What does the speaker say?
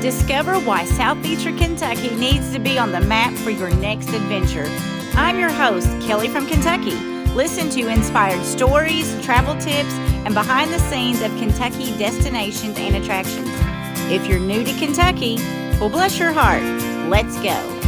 Discover why South Southeastern Kentucky needs to be on the map for your next adventure. I'm your host, Kelly from Kentucky. Listen to inspired stories, travel tips, and behind the scenes of Kentucky destinations and attractions. If you're new to Kentucky, well, bless your heart. Let's go.